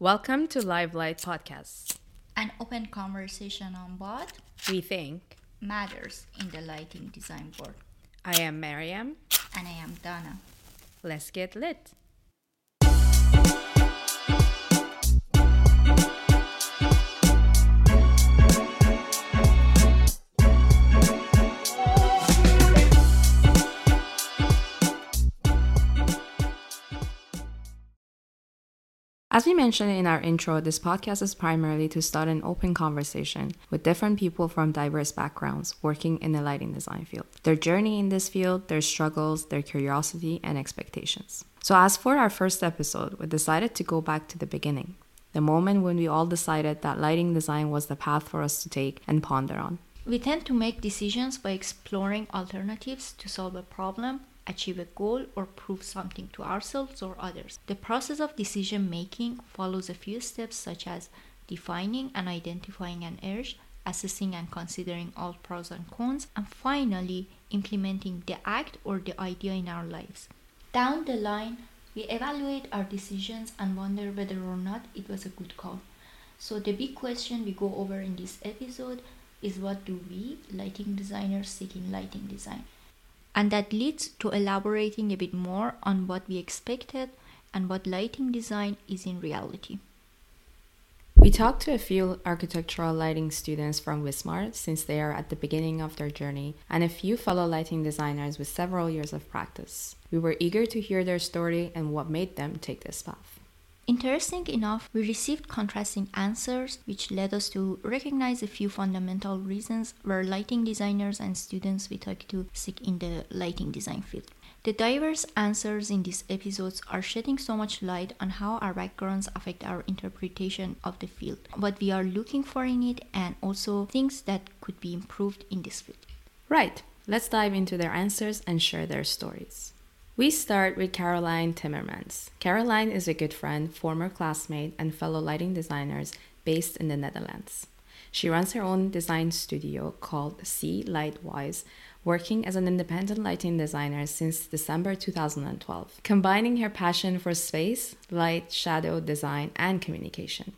Welcome to Live Light Podcast. An open conversation on what We think. matters in the lighting design world. I am Mariam. And I am Donna. Let's get lit. As we mentioned in our intro, this podcast is primarily to start an open conversation with different people from diverse backgrounds working in the lighting design field. Their journey in this field, their struggles, their curiosity, and expectations. So, as for our first episode, we decided to go back to the beginning, the moment when we all decided that lighting design was the path for us to take and ponder on. We tend to make decisions by exploring alternatives to solve a problem, achieve a goal, or prove something to ourselves or others. The process of decision making follows a few steps such as defining and identifying an urge, assessing and considering all pros and cons, and finally implementing the act or the idea in our lives. Down the line, we evaluate our decisions and wonder whether or not it was a good call. So, the big question we go over in this episode is what do we, lighting designers seek in lighting design? And that leads to elaborating a bit more on what we expected and what lighting design is in reality. We talked to a few architectural lighting students from Wismar since they are at the beginning of their journey, and a few fellow lighting designers with several years of practice. We were eager to hear their story and what made them take this path. Interesting enough, we received contrasting answers, which led us to recognize a few fundamental reasons where lighting designers and students we talk to seek in the lighting design field. The diverse answers in these episodes are shedding so much light on how our backgrounds affect our interpretation of the field, what we are looking for in it, and also things that could be improved in this field. Right, let's dive into their answers and share their stories. We start with Carlijn Timmermans. Carlijn is a good friend, former classmate, and fellow lighting designers based in the Netherlands. She runs her own design studio called C.Light.Wise, working as an independent lighting designer since December 2012, combining her passion for space, light, shadow design, and communication.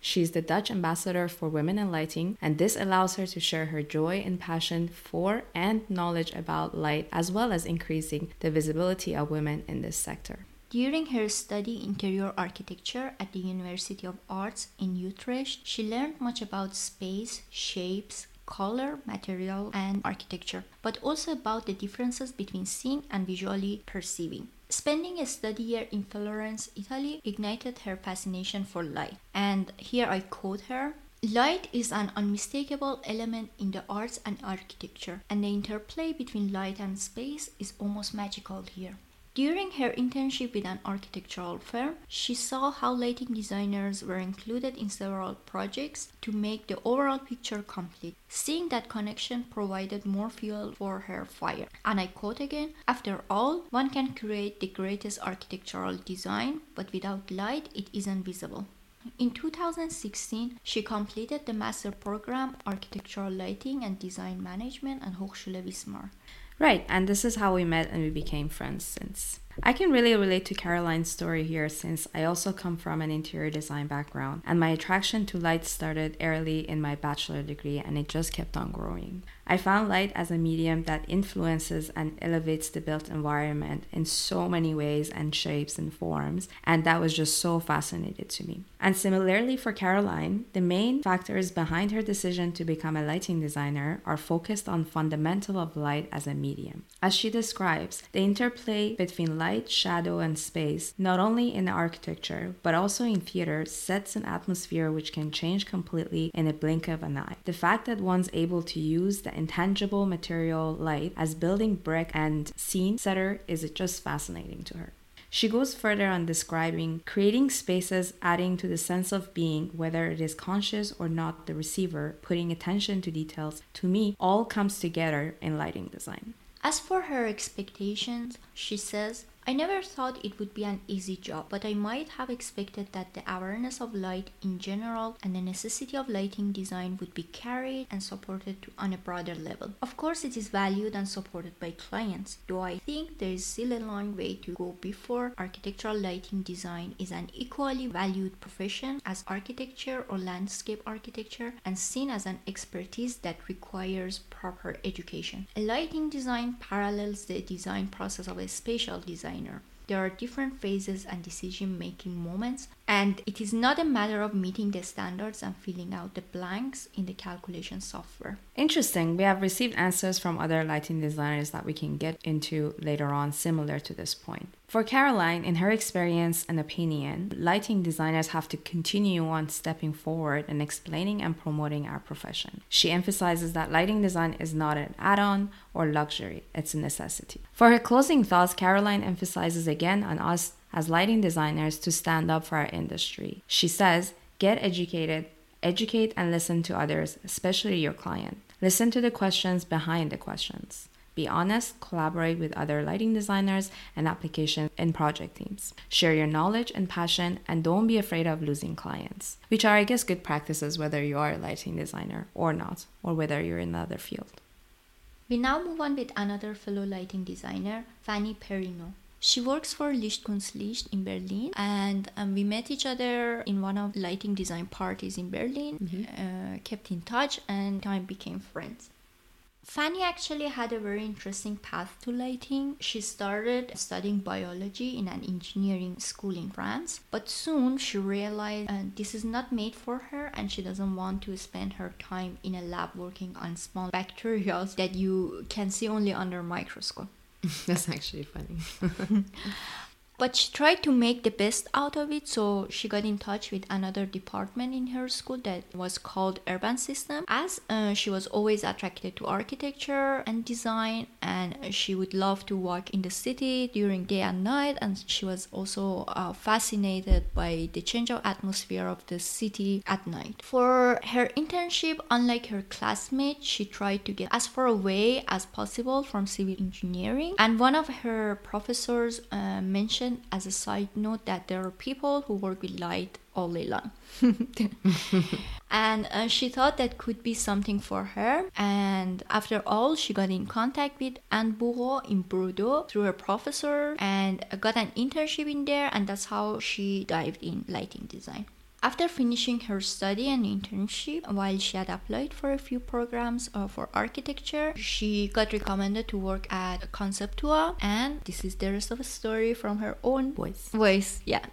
She's the Dutch ambassador for women in lighting, and this allows her to share her joy and passion for and knowledge about light, as well as increasing the visibility of women in this sector. During her study interior architecture at the University of Arts in Utrecht, she learned much about space, shapes, color, material, and architecture, but also about the differences between seeing and visually perceiving. Spending a study year in Florence, Italy, ignited her fascination for light. And here I quote her Light is an unmistakable element in the arts and architecture, and the interplay between light and space is almost magical here. During her internship with an architectural firm, she saw how lighting designers were included in several projects to make the overall picture complete. Seeing that connection provided more fuel for her fire. And I quote again After all, one can create the greatest architectural design, but without light, it isn't visible. In 2016, she completed the master program Architectural Lighting and Design Management at Hochschule Wismar. Right, and this is how we met and we became friends since. I can really relate to Carlijn's story here since I also come from an interior design background and my attraction to light started early in my bachelor degree and it just kept on growing. I found light as a medium that influences and elevates the built environment in so many ways and shapes and forms, and that was just so fascinating to me. And similarly for Carlijn, the main factors behind her decision to become a lighting designer are focused on fundamental of light as a medium. As she describes, the interplay between light, shadow, and space, not only in architecture, but also in theater, sets an atmosphere which can change completely in a blink of an eye. The fact that one's able to use the intangible material light as building brick and scene setter is just fascinating to her. She goes further on describing creating spaces adding to the sense of being, whether it is conscious or not the receiver, putting attention to details. To me, all comes together in lighting design. As for her expectations, she says, I never thought it would be an easy job, but I might have expected that the awareness of light in general and the necessity of lighting design would be carried and supported on a broader level. Of course, it is valued and supported by clients, though I think there is still a long way to go before architectural lighting design is an equally valued profession as architecture or landscape architecture and seen as an expertise that requires proper education. A lighting design parallels the design process of a spatial designer. There are different phases and decision making moments, and it is not a matter of meeting the standards and filling out the blanks in the calculation software. Interesting. We have received answers from other lighting designers that we can get into later on, similar to this point. For Carlijn, in her experience and opinion, lighting designers have to continue on stepping forward and explaining and promoting our profession. She emphasizes that lighting design is not an add on or luxury, it's a necessity. For her closing thoughts, Carlijn emphasizes again on us as lighting designers to stand up for our industry. She says, get educated, educate and listen to others, especially your client. Listen to the questions behind the questions. Be honest, collaborate with other lighting designers and application and project teams. Share your knowledge and passion and don't be afraid of losing clients, which are, I guess, good practices whether you are a lighting designer or not, or whether you're in another field. We now move on with another fellow lighting designer, Fanny Perineau. She works for Licht Kunst Licht in Berlin, and um, we met each other in one of lighting design parties in Berlin. Mm-hmm. Uh, kept in touch, and time became friends. Fanny actually had a very interesting path to lighting. She started studying biology in an engineering school in France, but soon she realized uh, this is not made for her and she doesn't want to spend her time in a lab working on small bacteria that you can see only under microscope. That's actually funny. but she tried to make the best out of it so she got in touch with another department in her school that was called urban system. As uh, she was always attracted to architecture and design and she would love to walk in the city during day and night and she was also uh, fascinated by the change of atmosphere of the city at night. For her internship unlike her classmates she tried to get as far away as possible from civil engineering and one of her professors uh, mentioned mention as a side note that there are people who work with light all day long. and uh, she thought that could be something for her. And after all, she got in contact with Anne Bourreau in Bordeaux through her professor and got an internship in there. And that's how she dived in lighting design. After finishing her study and internship, while she had applied for a few programs uh, for architecture, she got recommended to work at Concepto, and this is the rest of the story from her own voice. Voice, yeah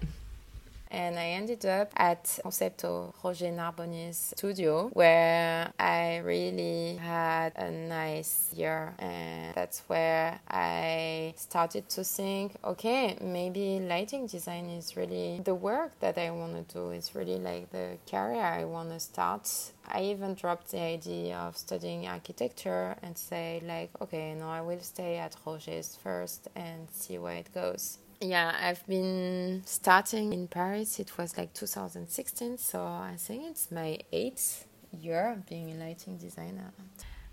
and I ended up at Concepto Roger Narboni's studio where I really had a nice year. And that's where I started to think okay maybe lighting design is really the work that I want to do. It's really like the career I want to start. I even dropped the idea of studying architecture and say like okay no I will stay at Roger's first and see where it goes yeah, I've been starting in Paris. It was like 2016, so I think it's my eighth year of being a lighting designer.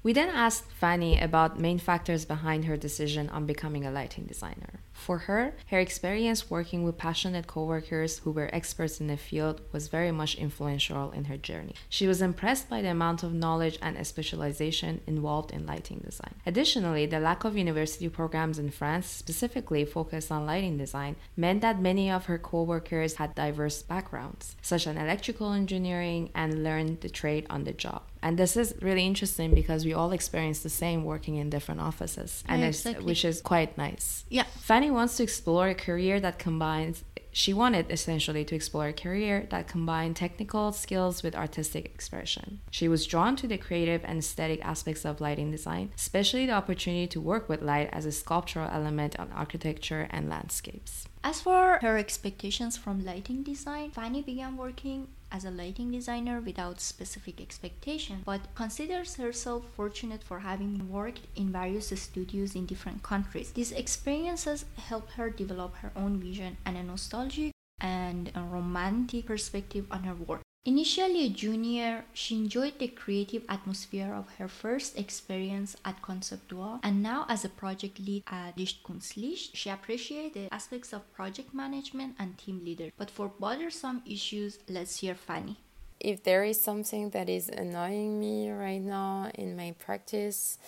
We then asked Fanny about main factors behind her decision on becoming a lighting designer. For her, her experience working with passionate coworkers who were experts in the field was very much influential in her journey. She was impressed by the amount of knowledge and specialization involved in lighting design. Additionally, the lack of university programs in France specifically focused on lighting design meant that many of her coworkers had diverse backgrounds, such as electrical engineering, and learned the trade on the job. And this is really interesting because we all experience the same working in different offices, and yeah, exactly. which is quite nice. Yeah. Fanny wants to explore a career that combines she wanted essentially to explore a career that combined technical skills with artistic expression. She was drawn to the creative and aesthetic aspects of lighting design, especially the opportunity to work with light as a sculptural element on architecture and landscapes. As for her expectations from lighting design, Fanny began working as a lighting designer without specific expectation, but considers herself fortunate for having worked in various studios in different countries. These experiences help her develop her own vision and a nostalgic and a romantic perspective on her work. Initially a junior, she enjoyed the creative atmosphere of her first experience at Concepto, and now as a project lead at Licht Kunst Licht, she appreciated aspects of project management and team leader. But for bothersome issues, let's hear Fanny. If there is something that is annoying me right now in my practice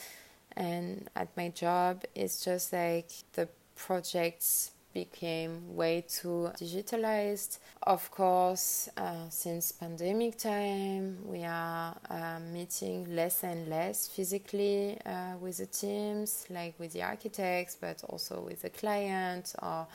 and at my job, it's just like the projects became way too digitalized. Of course, uh, since pandemic time, we are uh, meeting less and less physically uh, with the teams, like with the architects, but also with the client. Or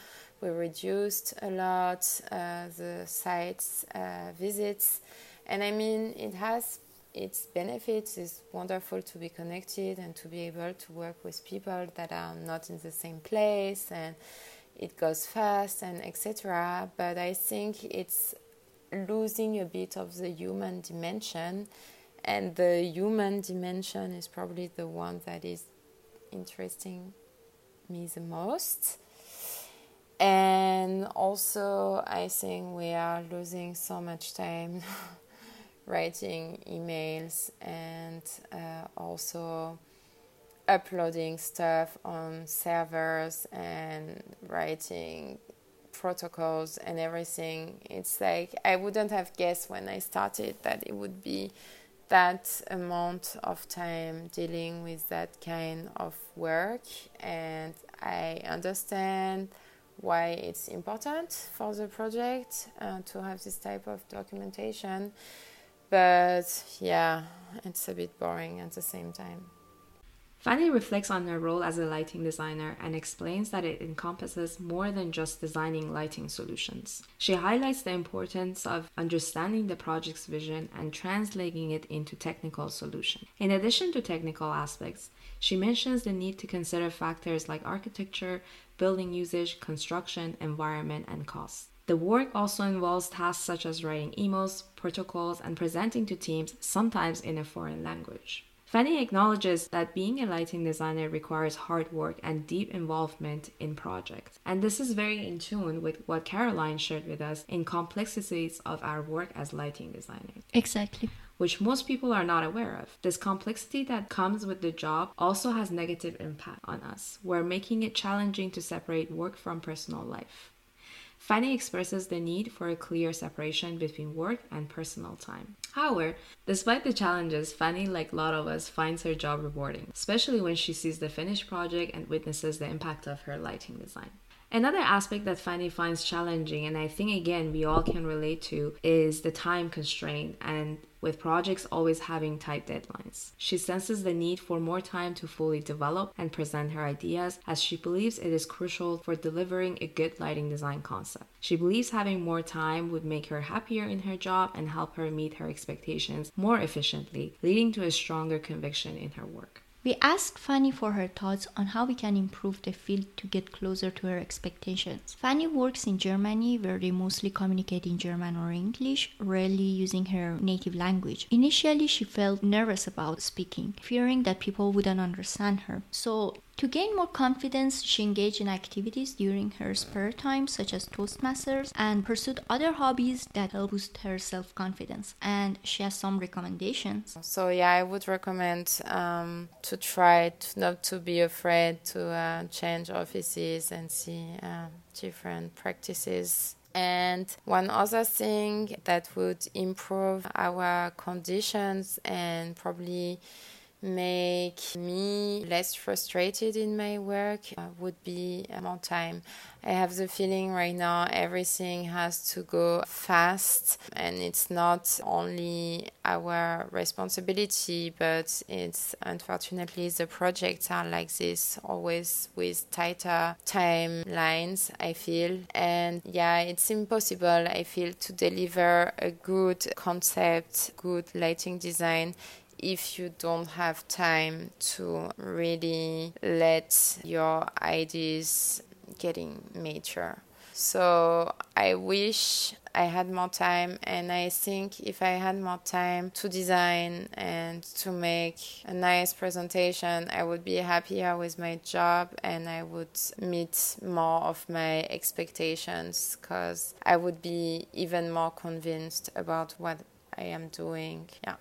we reduced a lot uh, the sites uh, visits, and I mean it has its benefits it's wonderful to be connected and to be able to work with people that are not in the same place and it goes fast and etc. But I think it's losing a bit of the human dimension, and the human dimension is probably the one that is interesting me the most. And also, I think we are losing so much time writing emails and uh, also uploading stuff on servers and writing protocols and everything. It's like I wouldn't have guessed when I started that it would be that amount of time dealing with that kind of work. And I understand why it's important for the project uh, to have this type of documentation. But yeah it's a bit boring at the same time Fanny reflects on her role as a lighting designer and explains that it encompasses more than just designing lighting solutions. She highlights the importance of understanding the project's vision and translating it into technical solutions. In addition to technical aspects, she mentions the need to consider factors like architecture, building usage, construction, environment, and cost. The work also involves tasks such as writing emails, protocols, and presenting to teams, sometimes in a foreign language. Fanny acknowledges that being a lighting designer requires hard work and deep involvement in projects. And this is very in tune with what Carlijn shared with us in complexities of our work as lighting designers. Exactly which most people are not aware of. This complexity that comes with the job also has negative impact on us. We're making it challenging to separate work from personal life. Fanny expresses the need for a clear separation between work and personal time. However, despite the challenges, Fanny, like a lot of us, finds her job rewarding, especially when she sees the finished project and witnesses the impact of her lighting design. Another aspect that Fanny finds challenging, and I think again we all can relate to, is the time constraint and with projects always having tight deadlines. She senses the need for more time to fully develop and present her ideas as she believes it is crucial for delivering a good lighting design concept. She believes having more time would make her happier in her job and help her meet her expectations more efficiently, leading to a stronger conviction in her work. We asked Fanny for her thoughts on how we can improve the field to get closer to her expectations. Fanny works in Germany where they mostly communicate in German or English, rarely using her native language. Initially, she felt nervous about speaking, fearing that people wouldn't understand her. So, to gain more confidence, she engaged in activities during her spare time, such as Toastmasters, and pursued other hobbies that help boost her self confidence. And she has some recommendations. So, yeah, I would recommend um, to try to not to be afraid to uh, change offices and see uh, different practices and one other thing that would improve our conditions and probably make me less frustrated in my work uh, would be more time. I have the feeling right now everything has to go fast, and it's not only our responsibility, but it's unfortunately the projects are like this, always with tighter timelines, I feel. And yeah, it's impossible, I feel, to deliver a good concept, good lighting design if you don't have time to really let your ideas getting mature. So I wish I had more time, and I think if I had more time to design and to make a nice presentation, I would be happier with my job and I would meet more of my expectations because I would be even more convinced about what I am doing. Yeah.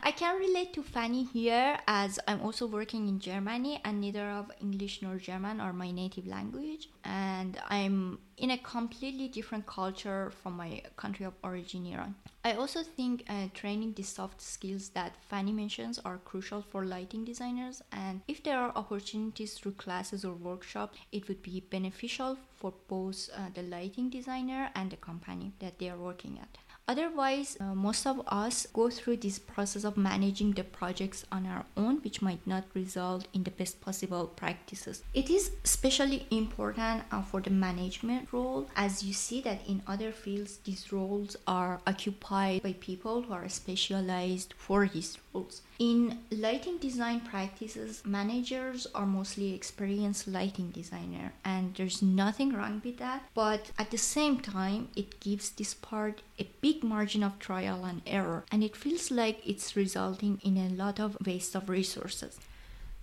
I can relate to Fanny here as I'm also working in Germany and neither of English nor German are my native language and I'm in a completely different culture from my country of origin Iran. I also think uh, training the soft skills that Fanny mentions are crucial for lighting designers and if there are opportunities through classes or workshops it would be beneficial for both uh, the lighting designer and the company that they are working at. Otherwise, uh, most of us go through this process of managing the projects on our own, which might not result in the best possible practices. It is especially important uh, for the management role, as you see that in other fields, these roles are occupied by people who are specialized for these roles. In lighting design practices, managers are mostly experienced lighting designer, and there's nothing wrong with that. But at the same time, it gives this part a big margin of trial and error, and it feels like it's resulting in a lot of waste of resources.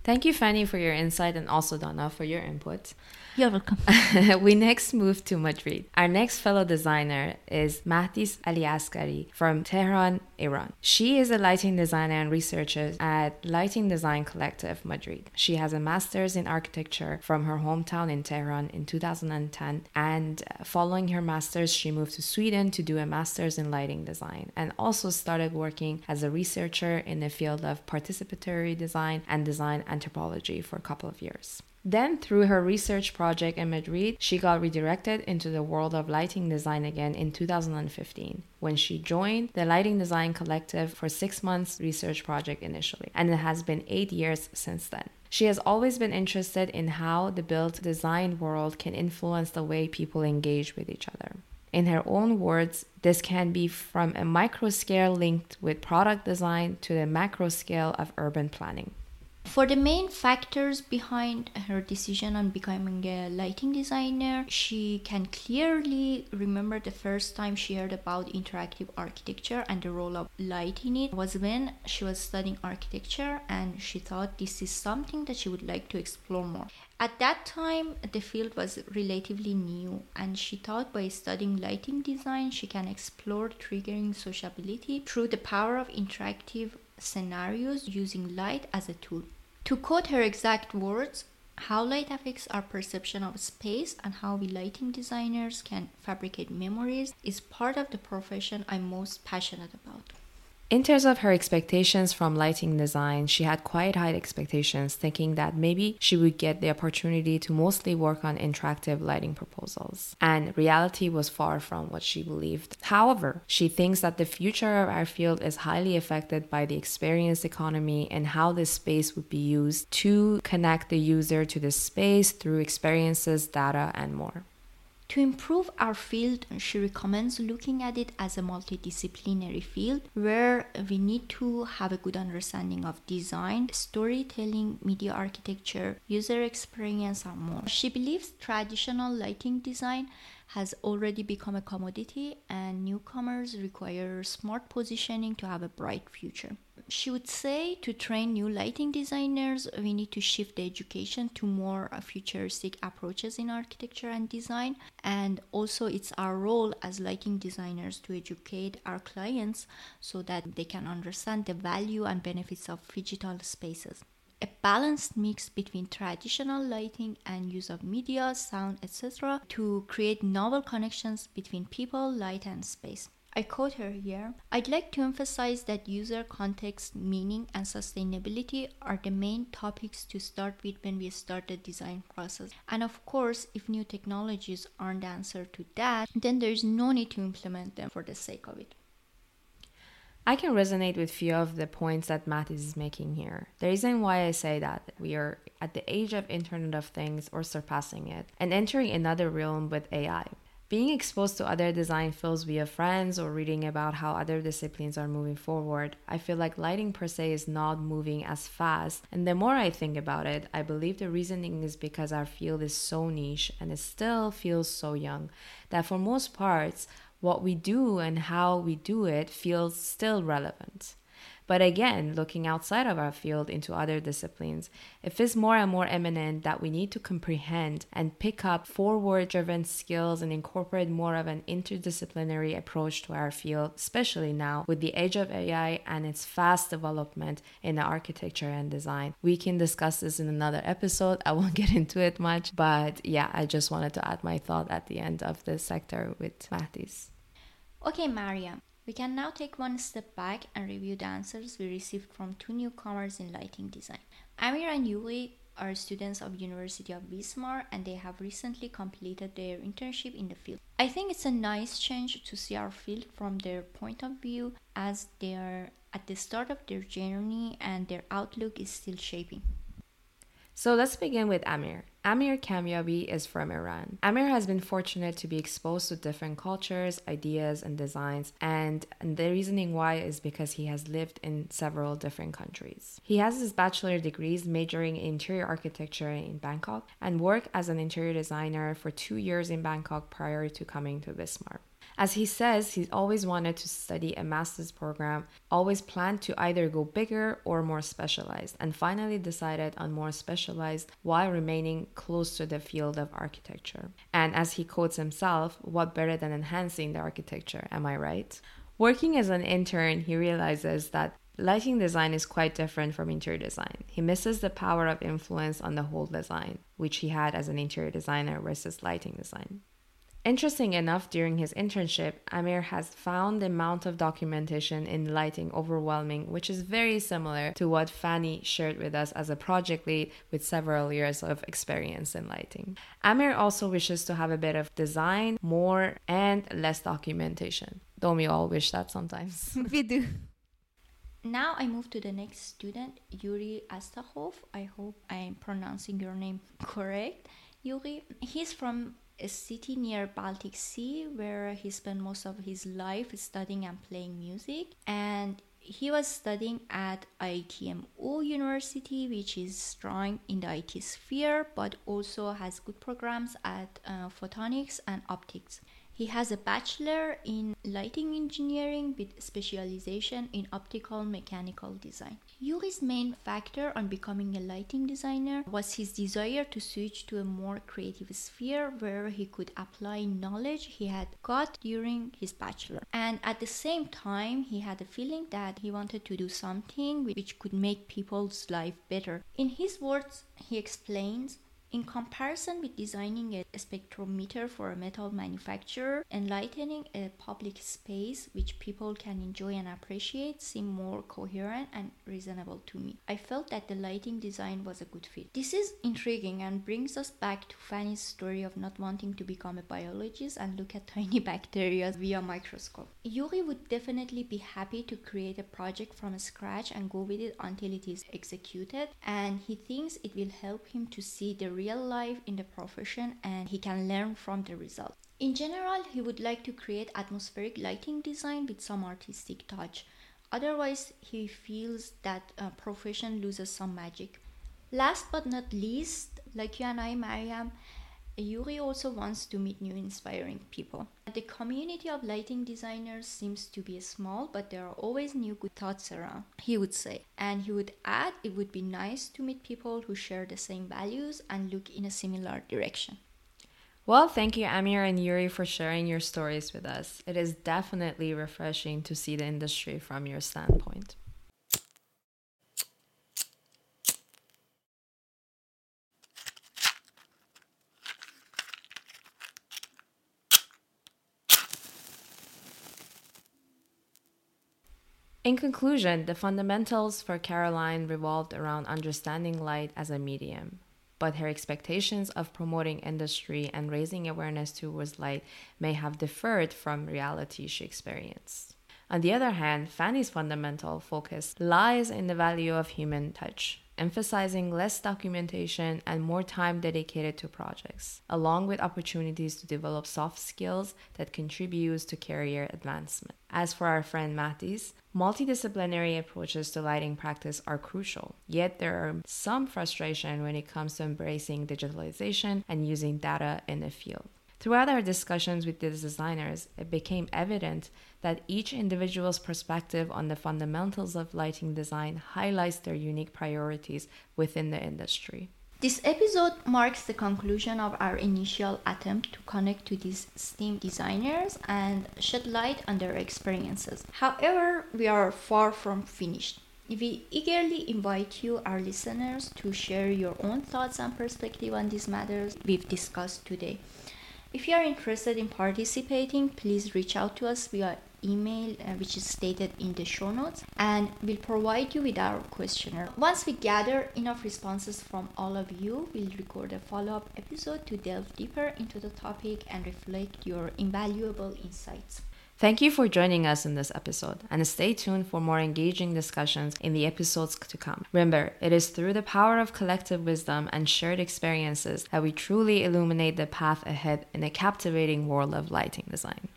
Thank you, Fanny, for your insight, and also Donna for your input. You're welcome. we next move to Madrid. Our next fellow designer is Mahdis Aliasgari from Tehran, Iran. She is a lighting designer and researcher at Lighting Design Collective Madrid. She has a master's in architecture from her hometown in Tehran in 2010, and uh, following her master's, she moved to Sweden to do a master's in lighting design and also started working as a researcher in the field of participatory design and design anthropology for a couple of years. Then, through her research project in Madrid, she got redirected into the world of lighting design again in 2015 when she joined the Lighting Design Collective for six months research project initially, and it has been eight years since then. She has always been interested in how the built design world can influence the way people engage with each other. In her own words, this can be from a micro scale linked with product design to the macro scale of urban planning. For the main factors behind her decision on becoming a lighting designer, she can clearly remember the first time she heard about interactive architecture and the role of light in it was when she was studying architecture and she thought this is something that she would like to explore more. At that time, the field was relatively new, and she thought by studying lighting design, she can explore triggering sociability through the power of interactive scenarios using light as a tool. To quote her exact words, how light affects our perception of space and how we lighting designers can fabricate memories is part of the profession I'm most passionate about. In terms of her expectations from lighting design, she had quite high expectations, thinking that maybe she would get the opportunity to mostly work on interactive lighting proposals. And reality was far from what she believed. However, she thinks that the future of our field is highly affected by the experience economy and how this space would be used to connect the user to the space through experiences, data, and more. To improve our field, she recommends looking at it as a multidisciplinary field where we need to have a good understanding of design, storytelling, media architecture, user experience, and more. She believes traditional lighting design has already become a commodity and newcomers require smart positioning to have a bright future she would say to train new lighting designers, we need to shift the education to more uh, futuristic approaches in architecture and design. And also, it's our role as lighting designers to educate our clients so that they can understand the value and benefits of digital spaces a balanced mix between traditional lighting and use of media, sound, etc., to create novel connections between people, light, and space. I quote her here I'd like to emphasize that user context, meaning, and sustainability are the main topics to start with when we start the design process. And of course, if new technologies aren't the answer to that, then there is no need to implement them for the sake of it. I can resonate with few of the points that Mahdis is making here. The reason why I say that we are at the age of Internet of Things or surpassing it and entering another realm with AI Being exposed to other design fields via friends or reading about how other disciplines are moving forward, I feel like lighting per se is not moving as fast. And the more I think about it, I believe the reasoning is because our field is so niche and it still feels so young that for most parts, what we do and how we do it feels still relevant. But again, looking outside of our field into other disciplines, it feels more and more eminent that we need to comprehend and pick up forward driven skills and incorporate more of an interdisciplinary approach to our field, especially now with the age of AI and its fast development in the architecture and design. We can discuss this in another episode. I won't get into it much, but yeah, I just wanted to add my thought at the end of this sector with Mahdis. Okay, Mariam. We can now take one step back and review the answers we received from two newcomers in lighting design. Amir and Yuri are students of University of Wismar and they have recently completed their internship in the field. I think it's a nice change to see our field from their point of view as they are at the start of their journey and their outlook is still shaping. So let's begin with Amir. Amir Kamyabi is from Iran. Amir has been fortunate to be exposed to different cultures, ideas, and designs, and, the reasoning why is because he has lived in several different countries. He has his bachelor degrees majoring in interior architecture in Bangkok and worked as an interior designer for two years in Bangkok prior to coming to Wismar. As he says, he's always wanted to study a master's program, always planned to either go bigger or more specialized, and finally decided on more specialized while remaining close to the field of architecture. And as he quotes himself, what better than enhancing the architecture, am I right? Working as an intern, he realizes that Lighting design is quite different from interior design. He misses the power of influence on the whole design, which he had as an interior designer versus lighting design. Interesting enough, during his internship, Amir has found the amount of documentation in lighting overwhelming, which is very similar to what Fanny shared with us as a project lead with several years of experience in lighting. Amir also wishes to have a bit of design, more, and less documentation. Don't we all wish that sometimes? we do. Now I move to the next student, Yuri Astakhov. I hope I am pronouncing your name correct. Yuri, he's from a city near Baltic Sea where he spent most of his life studying and playing music and he was studying at ITMO University, which is strong in the IT sphere, but also has good programs at uh, photonics and optics. He has a bachelor in lighting engineering with specialization in optical mechanical design. Yuri's main factor on becoming a lighting designer was his desire to switch to a more creative sphere where he could apply knowledge he had got during his bachelor. And at the same time, he had a feeling that he wanted to do something which could make people's life better. In his words, he explains in comparison with designing a spectrometer for a metal manufacturer, enlightening a public space which people can enjoy and appreciate seemed more coherent and reasonable to me. I felt that the lighting design was a good fit. This is intriguing and brings us back to Fanny's story of not wanting to become a biologist and look at tiny bacteria via microscope. Yuri would definitely be happy to create a project from scratch and go with it until it is executed, and he thinks it will help him to see the real life in the profession and he can learn from the results. In general, he would like to create atmospheric lighting design with some artistic touch. Otherwise, he feels that uh, profession loses some magic. Last but not least, like you and I, Mariam, Yuri also wants to meet new inspiring people. The community of lighting designers seems to be small, but there are always new good thoughts around, he would say. And he would add it would be nice to meet people who share the same values and look in a similar direction. Well, thank you, Amir and Yuri, for sharing your stories with us. It is definitely refreshing to see the industry from your standpoint. In conclusion, the fundamentals for Carlijn revolved around understanding light as a medium, but her expectations of promoting industry and raising awareness towards light may have differed from reality she experienced. On the other hand, Fanny's fundamental focus lies in the value of human touch, emphasizing less documentation and more time dedicated to projects, along with opportunities to develop soft skills that contributes to career advancement. As for our friend Mahdis, multidisciplinary approaches to lighting practice are crucial, yet there are some frustration when it comes to embracing digitalization and using data in the field. Throughout our discussions with these designers, it became evident that each individual's perspective on the fundamentals of lighting design highlights their unique priorities within the industry. This episode marks the conclusion of our initial attempt to connect to these STEAM designers and shed light on their experiences. However, we are far from finished. We eagerly invite you, our listeners, to share your own thoughts and perspective on these matters we've discussed today. If you are interested in participating, please reach out to us via email uh, which is stated in the show notes and we'll provide you with our questionnaire. Once we gather enough responses from all of you, we'll record a follow-up episode to delve deeper into the topic and reflect your invaluable insights. Thank you for joining us in this episode, and stay tuned for more engaging discussions in the episodes to come. Remember, it is through the power of collective wisdom and shared experiences that we truly illuminate the path ahead in a captivating world of lighting design.